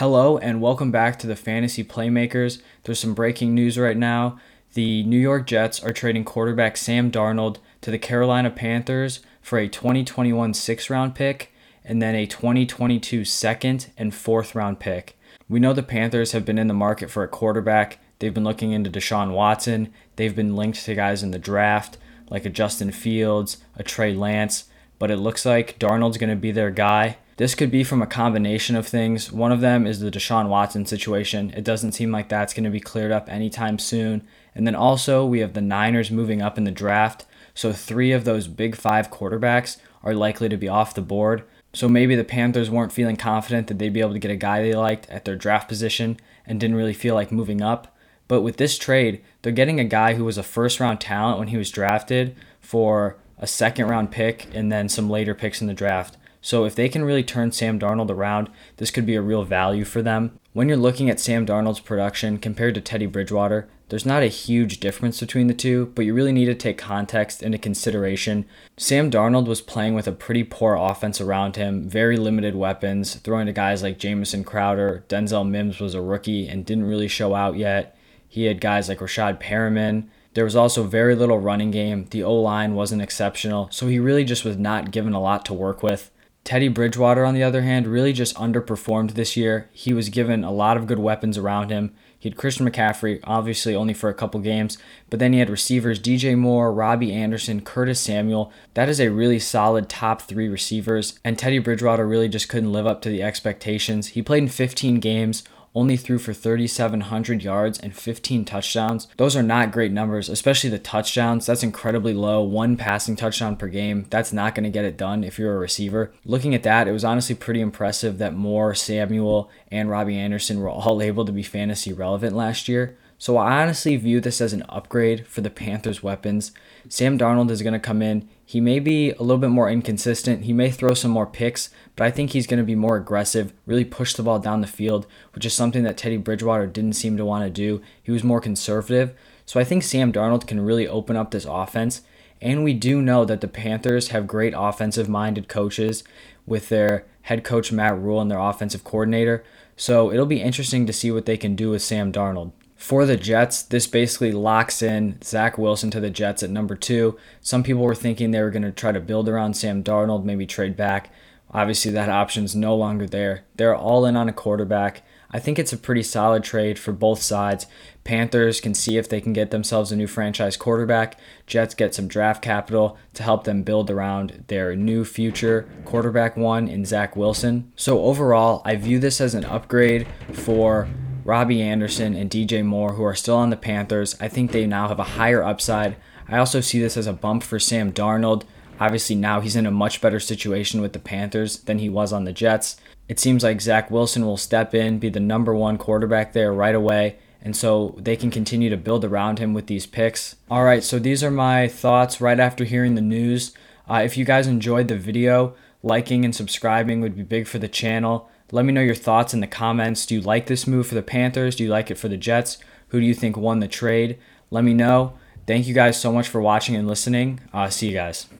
Hello and welcome back to the Fantasy Playmakers. There's some breaking news right now. The New York Jets are trading quarterback Sam Darnold to the Carolina Panthers for a 2021 sixth round pick and then a 2022 second and fourth round pick. We know the Panthers have been in the market for a quarterback. They've been looking into Deshaun Watson. They've been linked to guys in the draft like a Justin Fields, a Trey Lance, but it looks like Darnold's going to be their guy. This could be from a combination of things. One of them is the Deshaun Watson situation. It doesn't seem like that's going to be cleared up anytime soon. And then also, we have the Niners moving up in the draft. So, three of those big five quarterbacks are likely to be off the board. So, maybe the Panthers weren't feeling confident that they'd be able to get a guy they liked at their draft position and didn't really feel like moving up. But with this trade, they're getting a guy who was a first round talent when he was drafted for a second round pick and then some later picks in the draft. So if they can really turn Sam Darnold around, this could be a real value for them. When you're looking at Sam Darnold's production compared to Teddy Bridgewater, there's not a huge difference between the two, but you really need to take context into consideration. Sam Darnold was playing with a pretty poor offense around him, very limited weapons, throwing to guys like Jamison Crowder. Denzel Mims was a rookie and didn't really show out yet. He had guys like Breshad Perriman. There was also very little running game. The O line wasn't exceptional, so he really just was not given a lot to work with. Teddy Bridgewater, on the other hand, really just underperformed this year. He was given a lot of good weapons around him. He had Christian McCaffrey, obviously only for a couple games, but then he had receivers DJ Moore, Robbie Anderson, Curtis Samuel. That is a really solid top three receivers, and Teddy Bridgewater really just couldn't live up to the expectations. He played in 15 games, only threw for 3,700 yards and 15 touchdowns. Those are not great numbers, especially the touchdowns. That's incredibly low. One passing touchdown per game. That's not going to get it done if you're a receiver. Looking at that, it was honestly pretty impressive that Moore, Samuel, and Robbie Anderson were all able to be fantasy relevant last year. So I honestly view this as an upgrade for the Panthers' weapons. Sam Darnold is going to come in. He may be a little bit more inconsistent. He may throw some more picks, but I think he's going to be more aggressive, really push the ball down the field, which is something that Teddy Bridgewater didn't seem to want to do. He was more conservative. So I think Sam Darnold can really open up this offense. And we do know that the Panthers have great offensive minded coaches with their head coach Matt Rhule and their offensive coordinator. So it'll be interesting to see what they can do with Sam Darnold. For the Jets, this basically locks in Zach Wilson to the Jets at number two. Some people were thinking they were going to try to build around Sam Darnold, maybe trade back. Obviously, that option's no longer there. They're all in on a quarterback. I think it's a pretty solid trade for both sides. Panthers can see if they can get themselves a new franchise quarterback. Jets get some draft capital to help them build around their new future quarterback one in Zach Wilson. So, overall, I view this as an upgrade for Robbie Anderson, and DJ Moore, who are still on the Panthers. I think they now have a higher upside. I also see this as a bump for Sam Darnold. Obviously, now he's in a much better situation with the Panthers than he was on the Jets. It seems like Zach Wilson will step in, be the number one quarterback there right away, and so they can continue to build around him with these picks. All right, so these are my thoughts right after hearing the news. Uh, if you guys enjoyed the video, liking and subscribing would be big for the channel. Let me know your thoughts in the comments. Do you like this move for the Panthers? Do you like it for the Jets? Who do you think won the trade? Let me know. Thank you guys so much for watching and listening. Uh, see you guys.